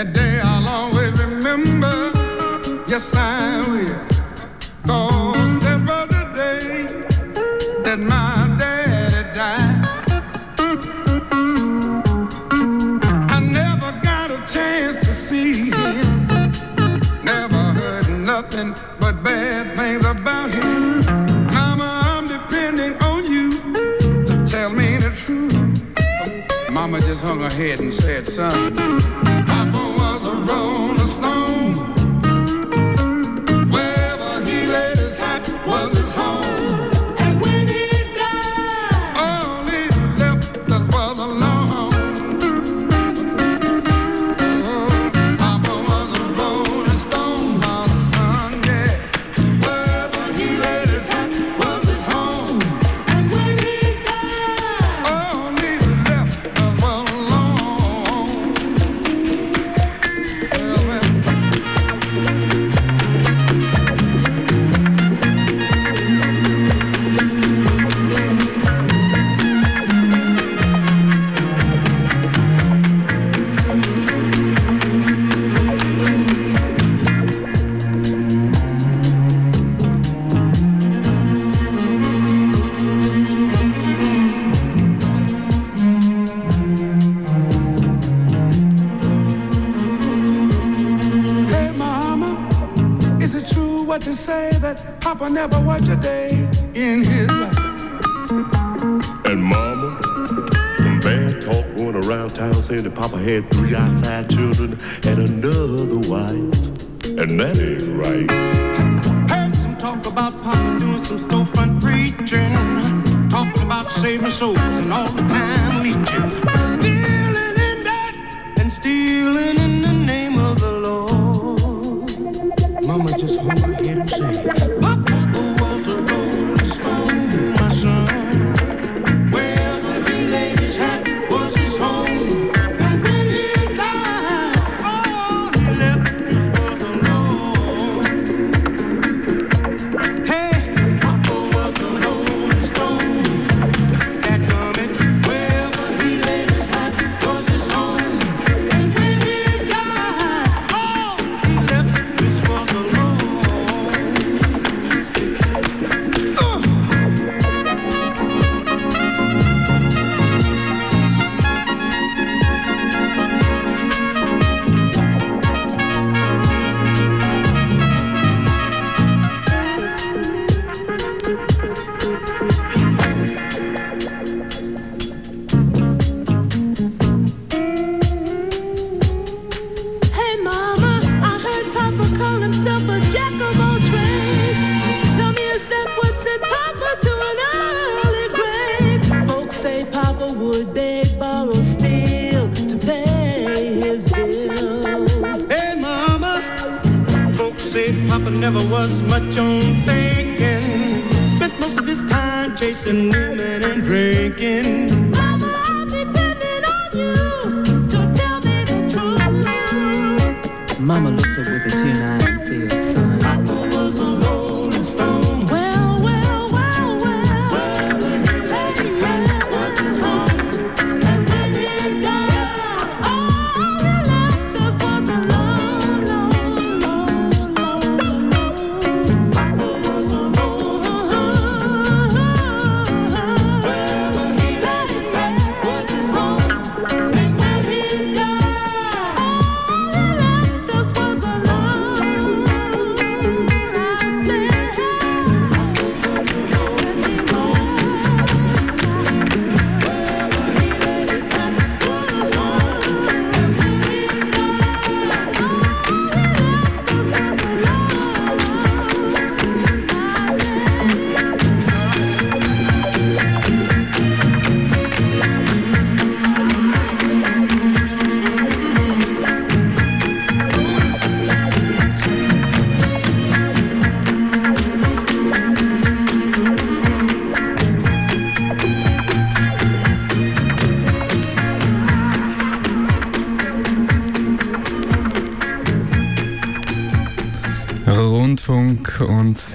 Papa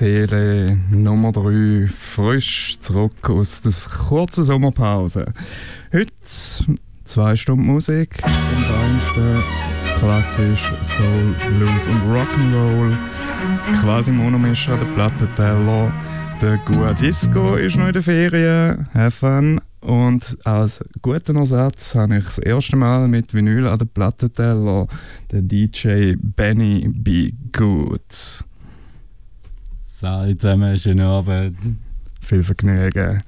Seele Nummer 3 frisch zurück aus der kurzen Sommerpause. Heute zwei Stunden Musik und Feinsten, klassisch Soul, Blues und Rock'n'Roll. Quasi Monomischer, der Plattenteller. Der Gua Disco ist noch in der Ferien. Have fun. Und als guten Ersatz habe ich das erste Mal mit Vinyl an den Plattenteller den DJ Benny B. Goods. Salut zusammen, schönen Abend. Viel Vergnügen.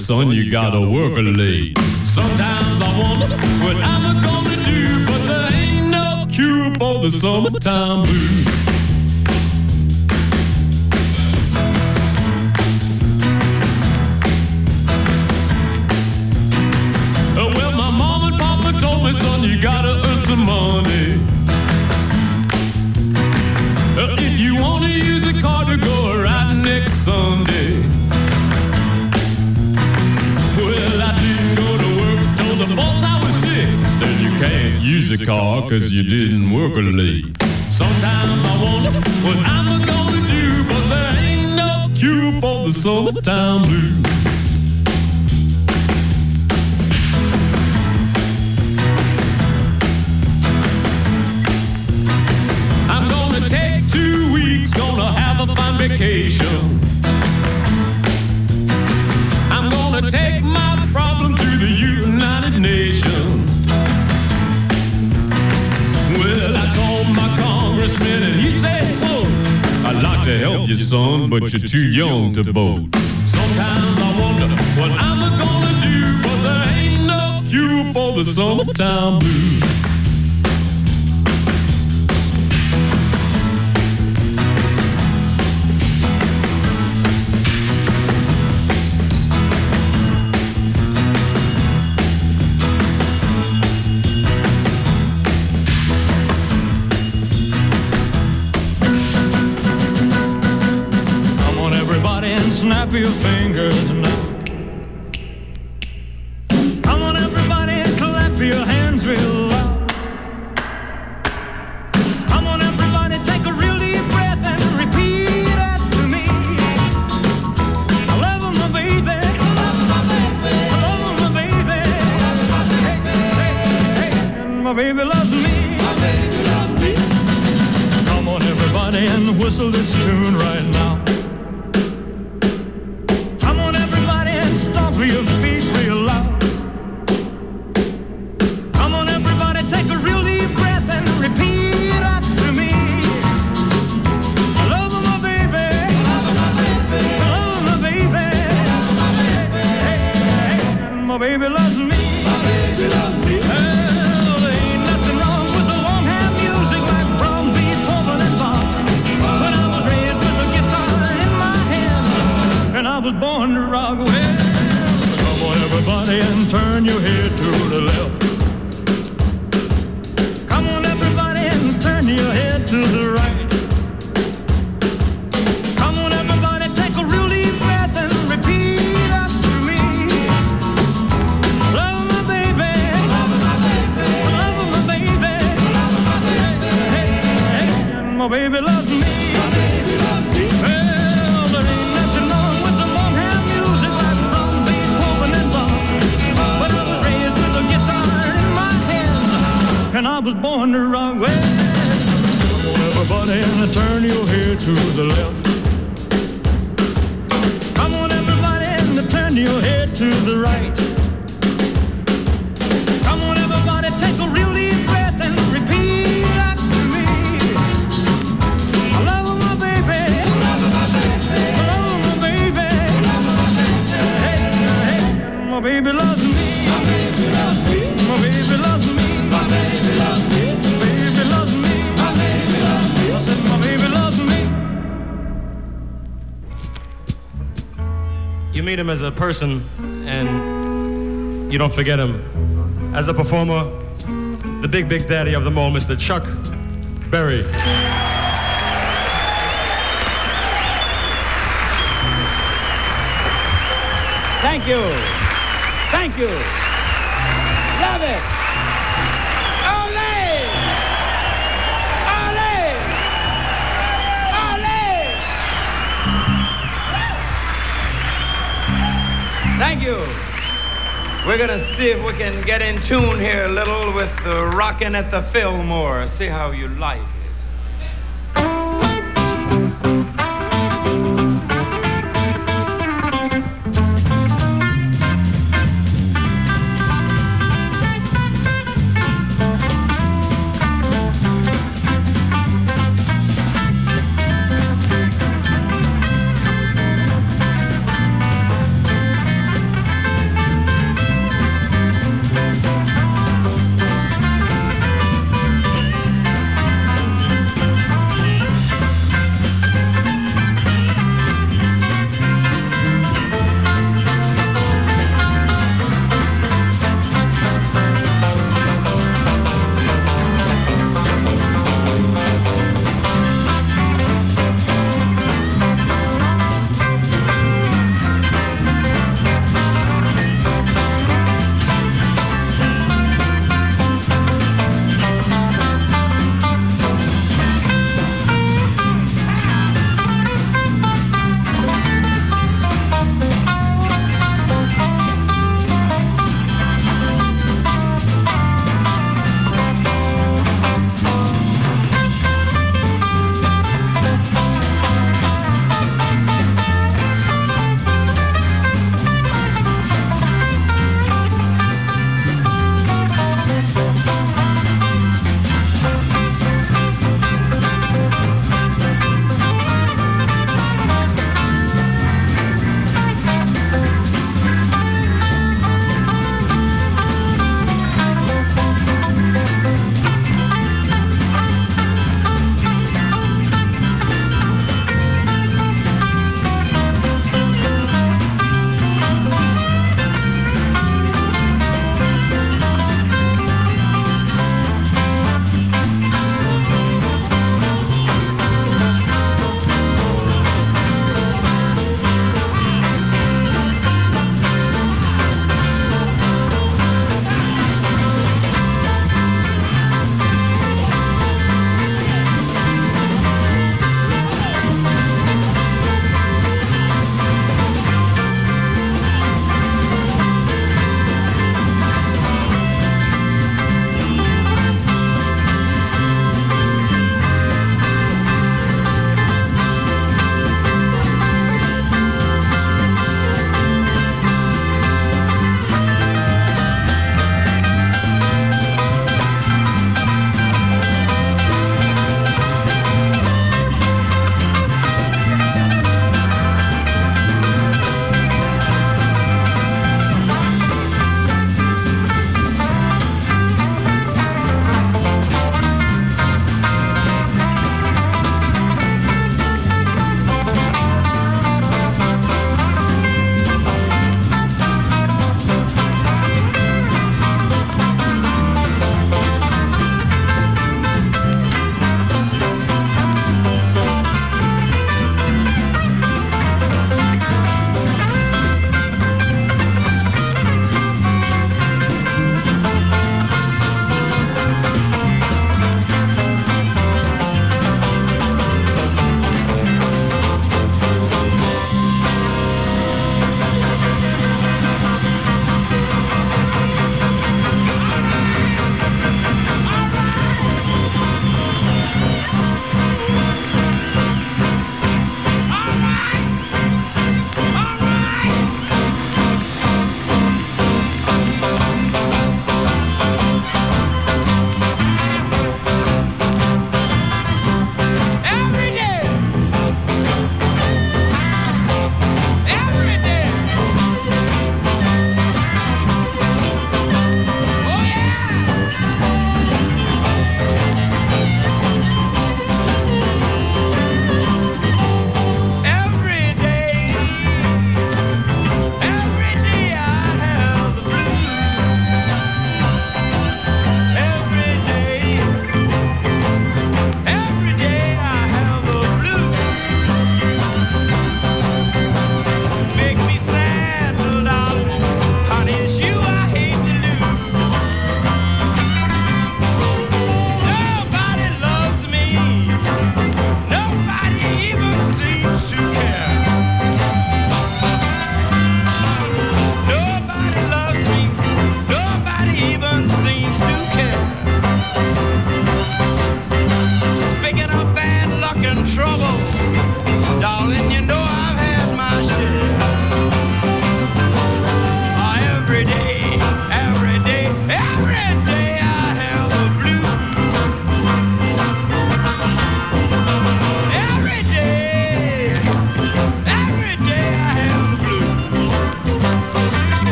son, you gotta work late. Sometimes I wonder what I'm gonna do, but there ain't no cure for the summertime blues. cause you didn't work late. Sometimes I wonder what I'm gonna do, but there ain't no cure for the summertime blues. you're too young to vote. Sometimes I wonder what I'm gonna do, but there ain't no cure for the summertime blues. as a person and you don't forget him. As a performer, the big, big daddy of them all, Mr. Chuck Berry. Thank you. Thank you. Love it. Thank you. We're going to see if we can get in tune here a little with the Rockin' at the Fillmore. See how you like it.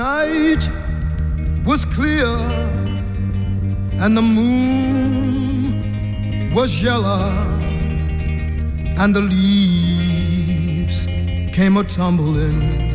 night was clear and the moon was yellow and the leaves came a tumbling.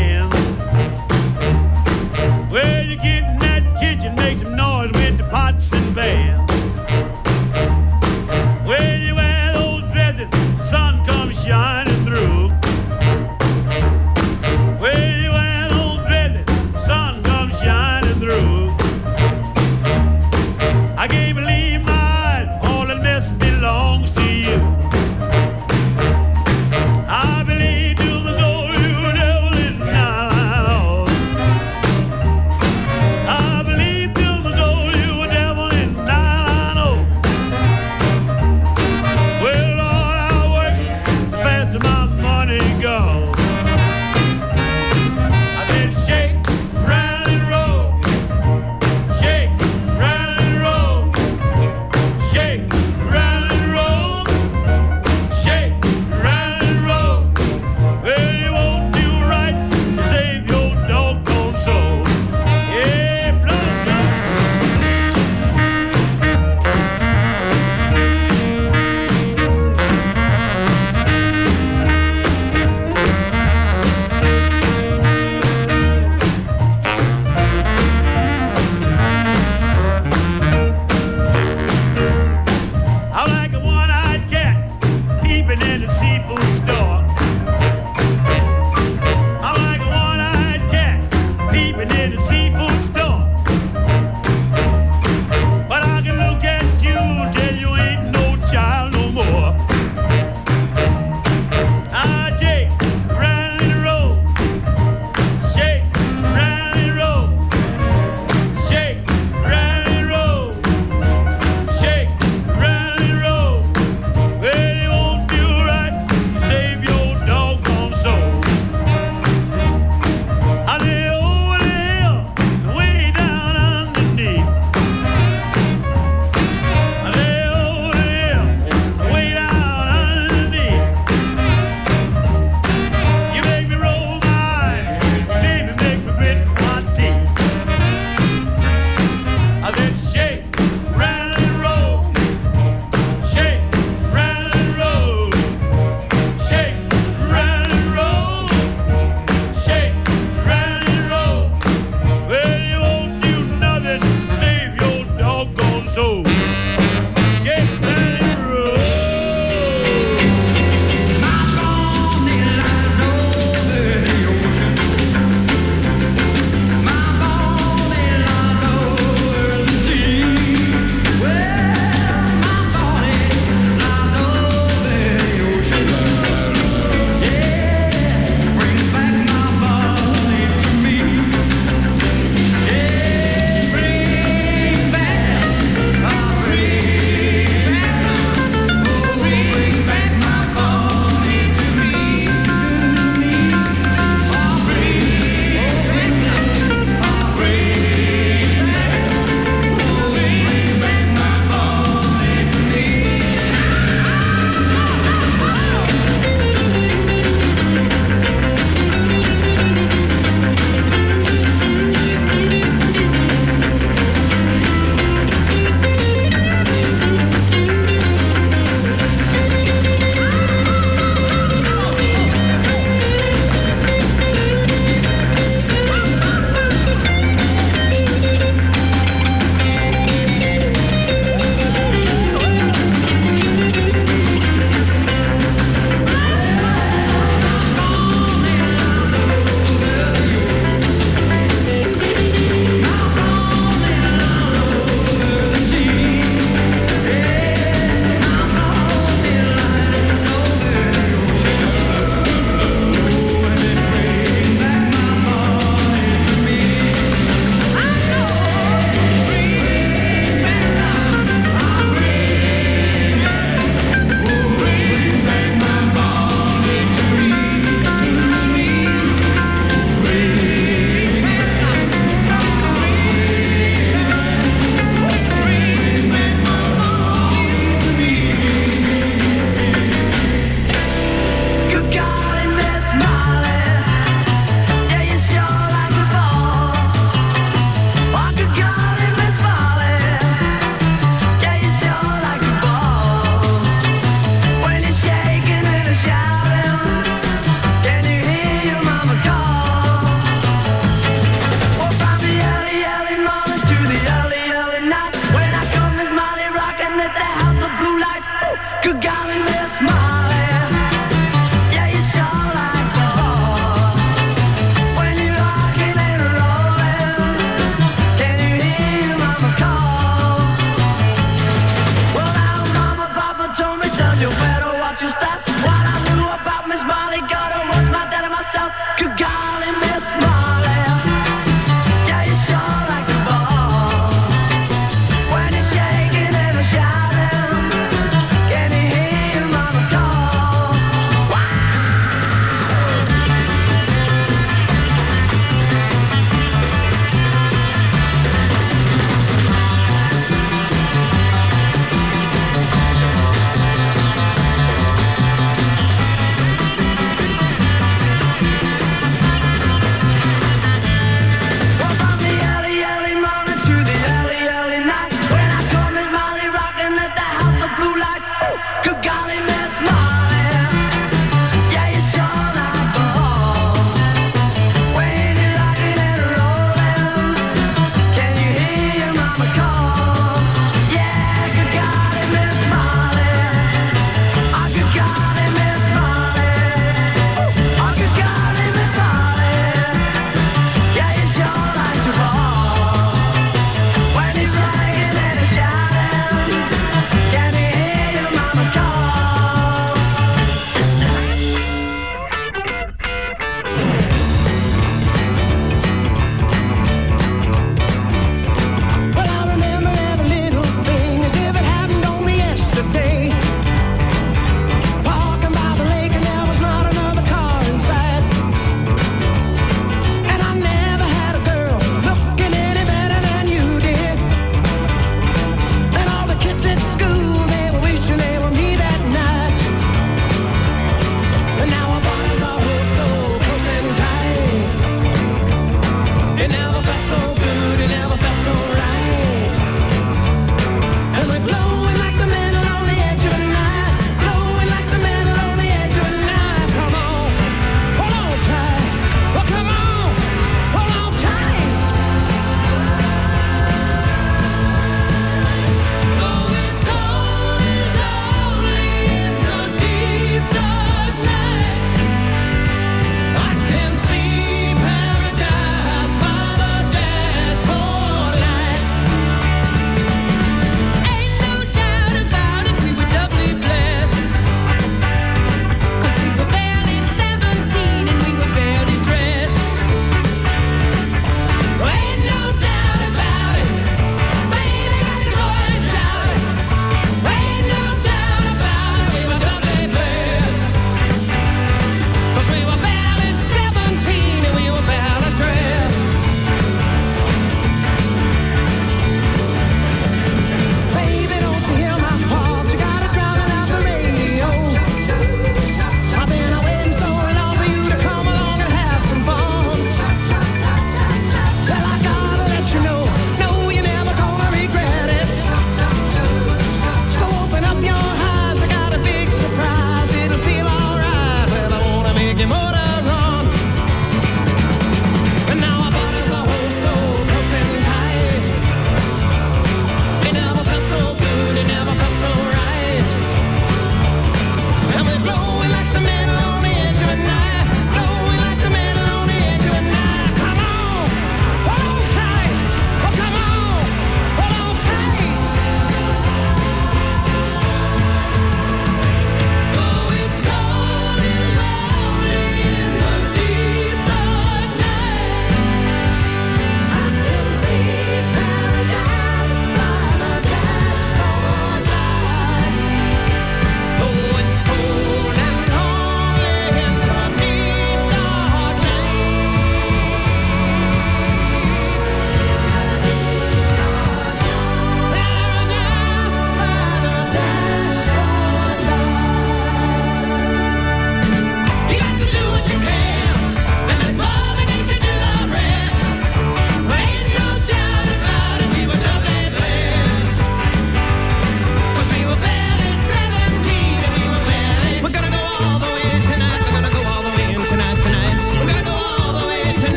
Face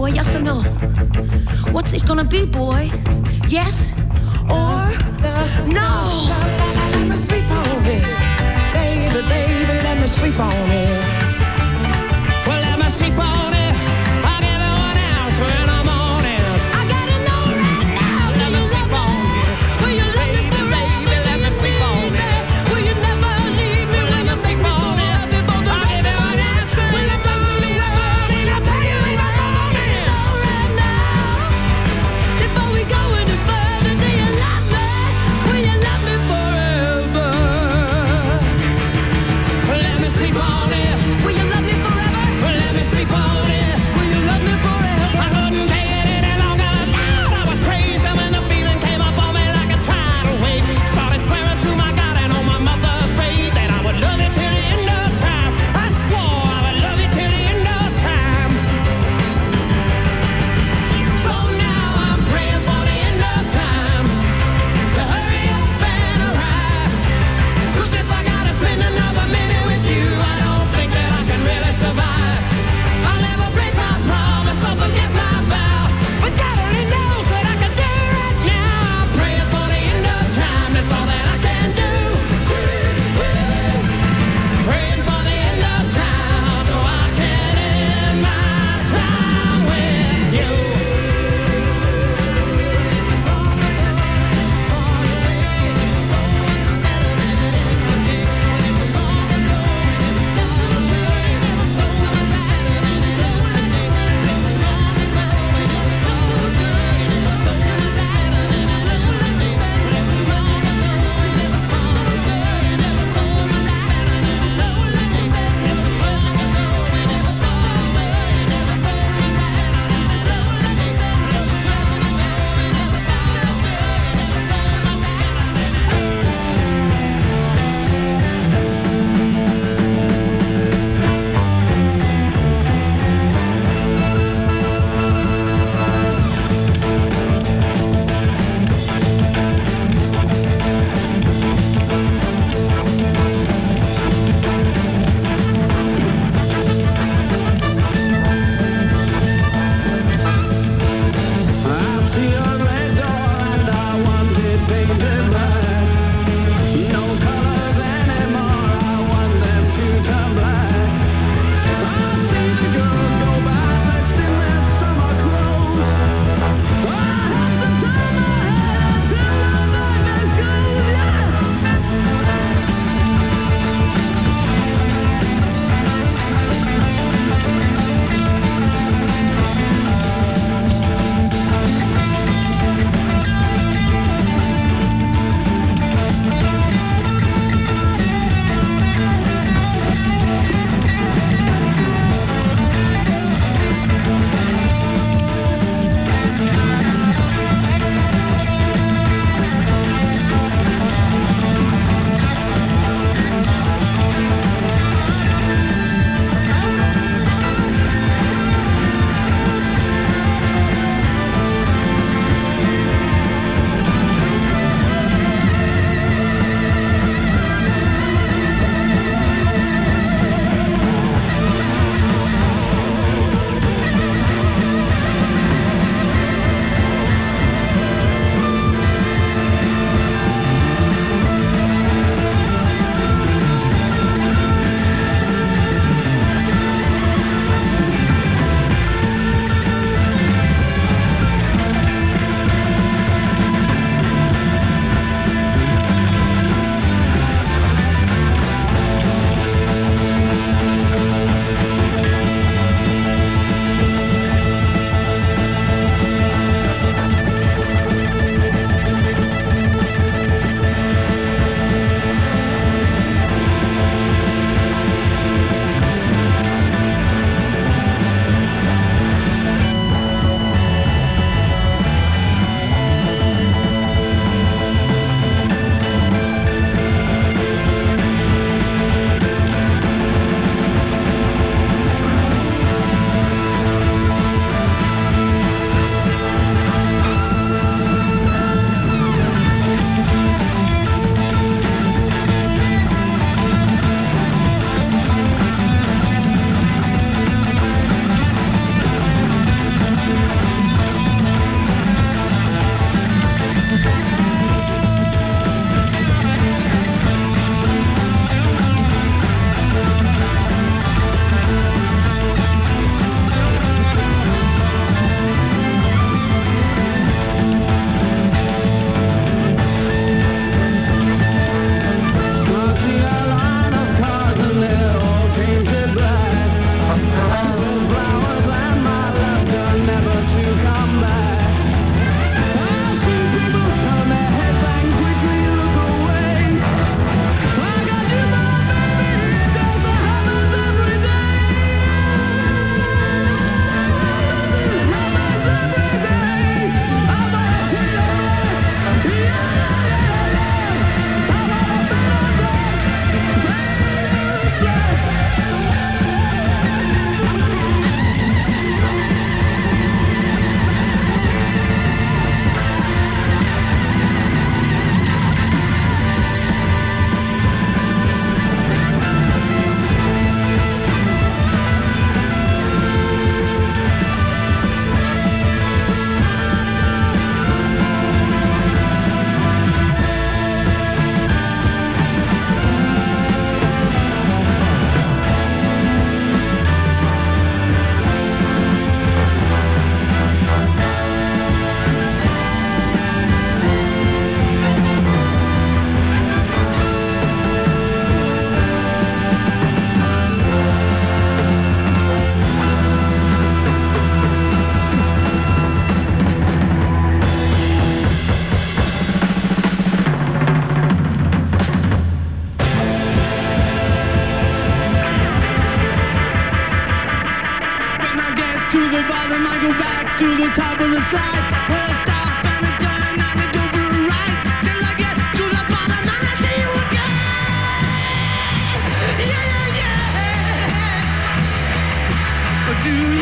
boy? Yes or no? What's it gonna be, boy? Yes or no? Let me sleep on it, baby, baby. Let me sleep on it. Well, let me sleep on it.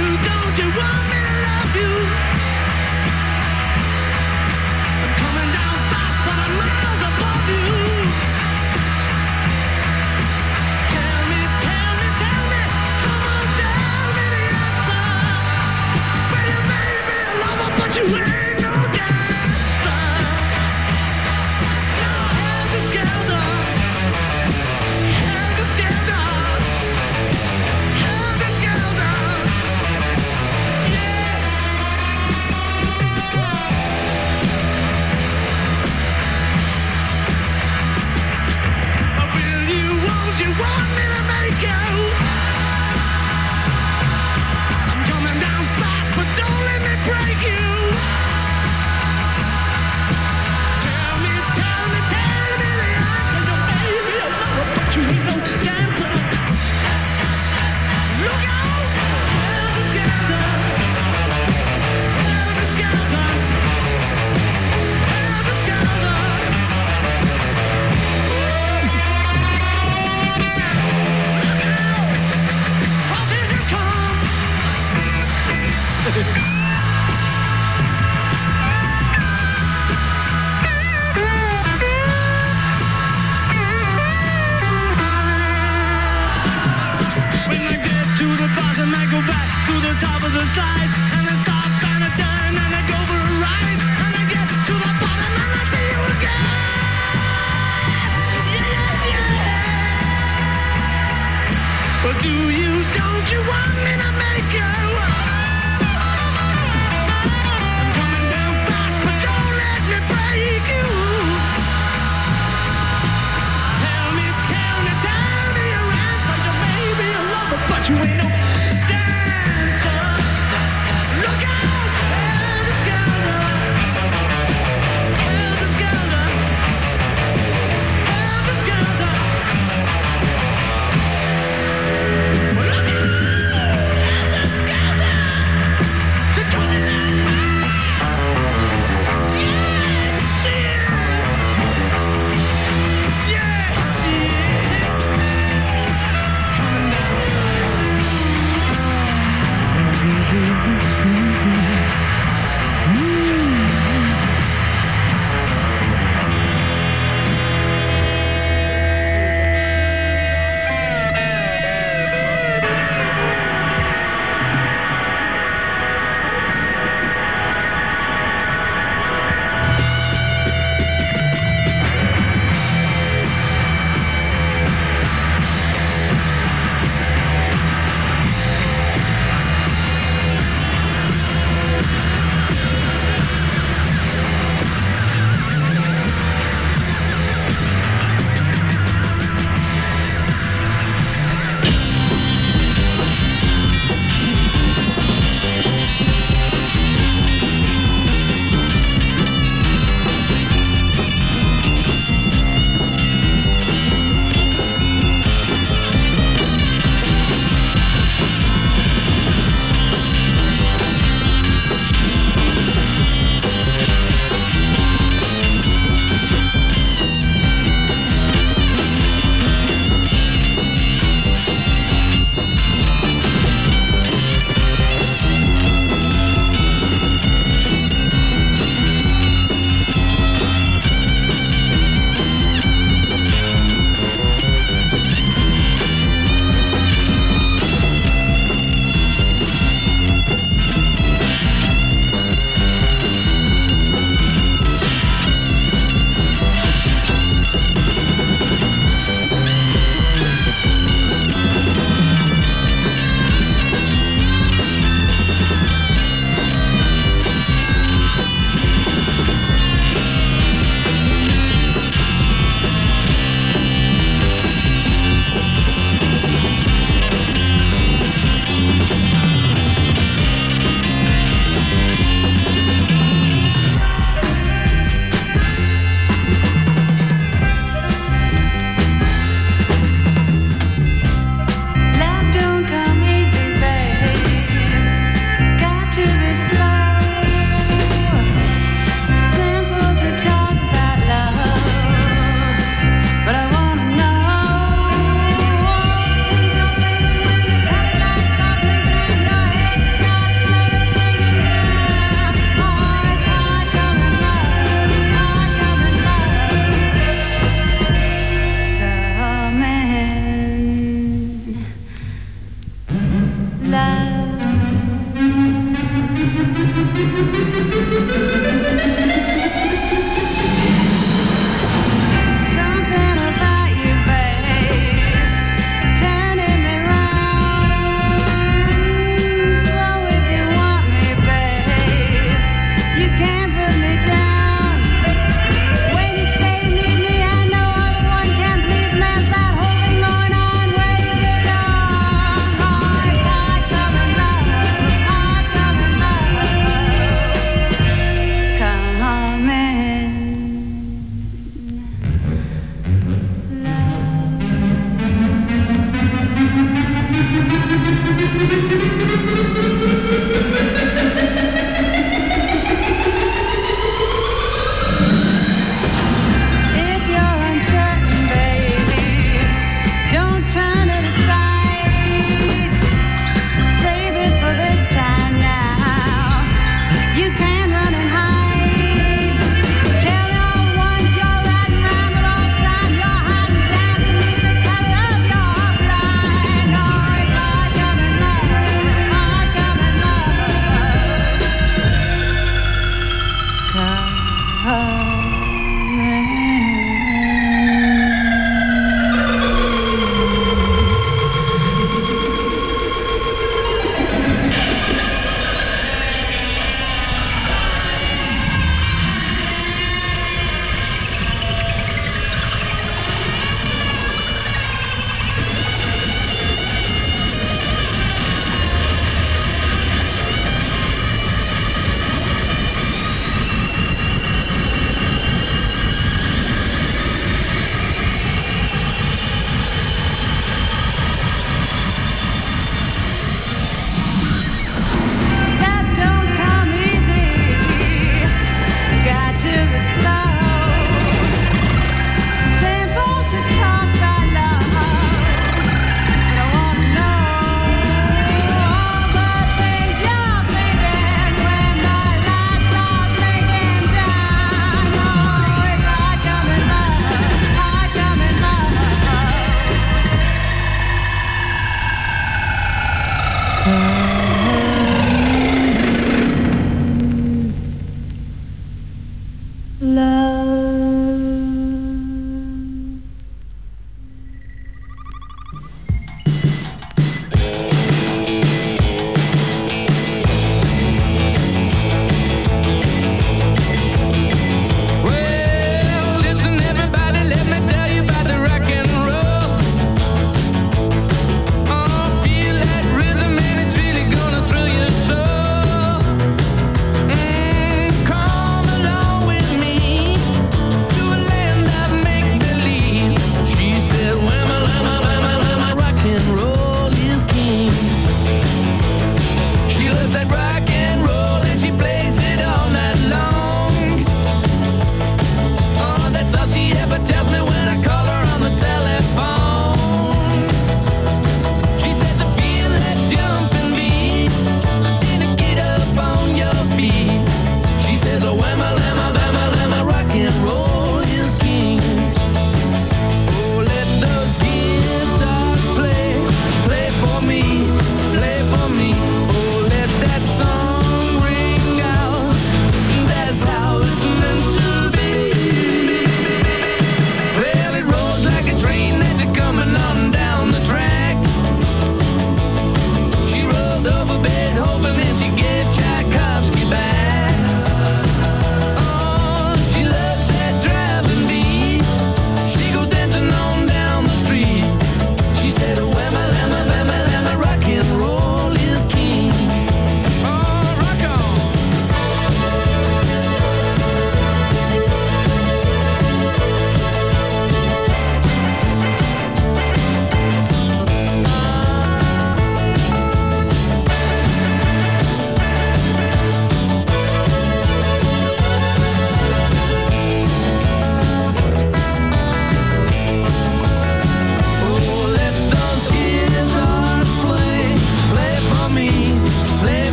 You,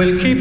we'll keep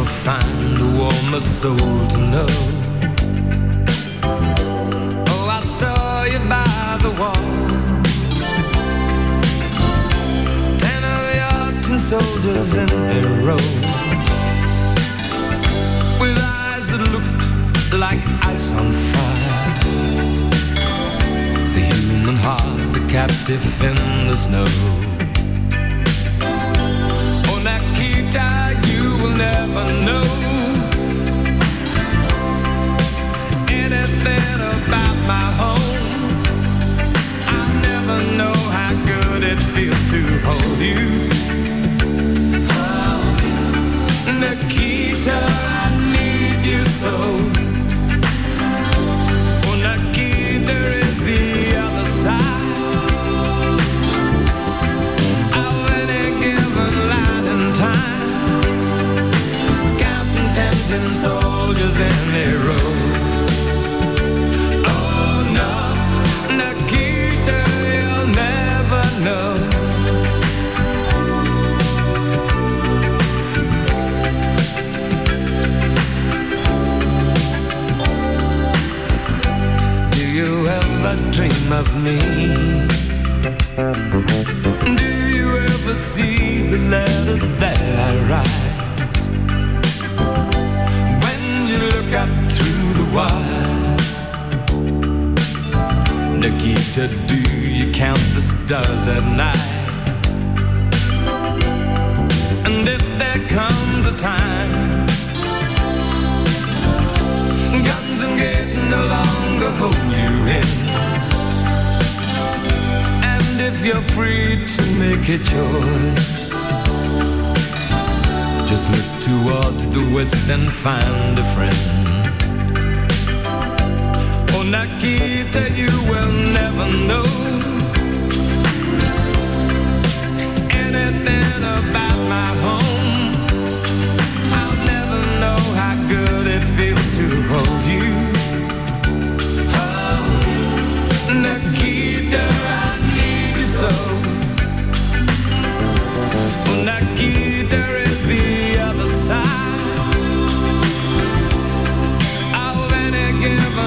never find a warmer soul to know. Oh, I saw you by the wall. Ten of your ten soldiers in a row. With eyes that looked like ice on fire. The human heart a captive in the snow. Oh, Nikita never know anything about my home. I'll never know how good it feels to hold you. Nikita, I need you so. Of me? Do you ever see the letters that I write? When you look up through the wire, Nikita, do you count the stars at night? And if there comes a time Guns and gates no longer hold you in. If you're free to make a choice, just look towards the west and find a friend. Oh, Nikita, you will never know anything about my home. I'll never know how good it feels to hold you. Oh, Nikita,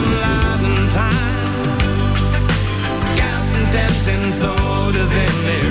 alive in time. Counting tempting soldiers in the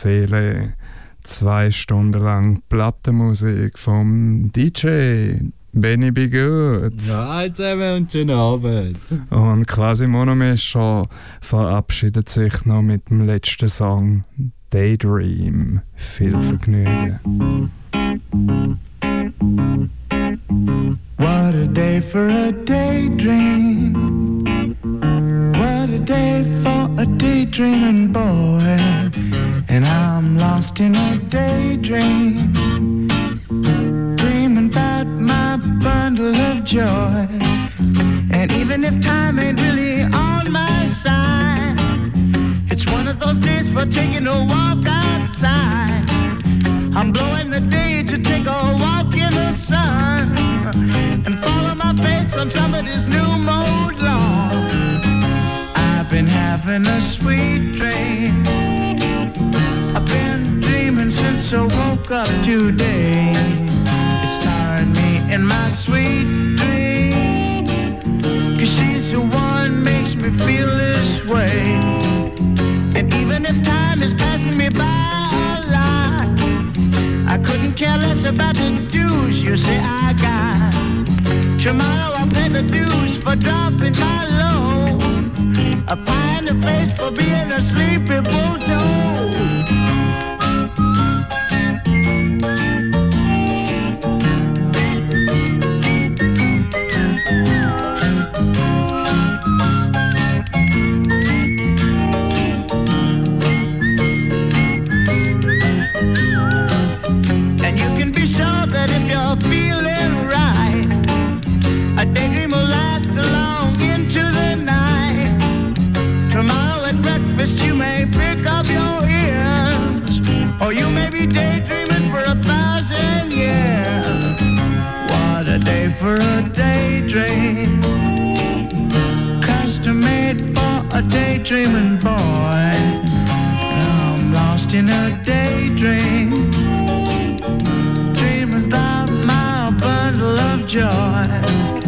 Seele. Zwei Stunden lang Plattenmusik vom DJ Benny Be Good. Ja, zusammen und schönen Abend. Und quasi Monomischer verabschiedet sich noch mit dem letzten Song Daydream. Viel Vergnügen. What a day for a daydream. What a day for a daydreaming boy. And I'm lost in a daydream. Dreaming about my bundle of joy. And even if time ain't really on my side, it's one of those days for taking a walk outside. I'm blowing the day to take a walk in the sun and follow my face on somebody's new mode lawn. I've been having a sweet dream. I woke up today. It's tiring me in my sweet dream. Cause she's the one makes me feel this way. And even if time is passing me by a lot, I couldn't care less about the dues you say I got. Tomorrow I'll pay the dues for dropping my load. A pie in the face for being a sleepy bulldog. Ears, you may be daydreaming for a thousand years. What a day for a daydream, custom made for a daydreaming boy. I'm lost in a daydream dreaming about my bundle of joy.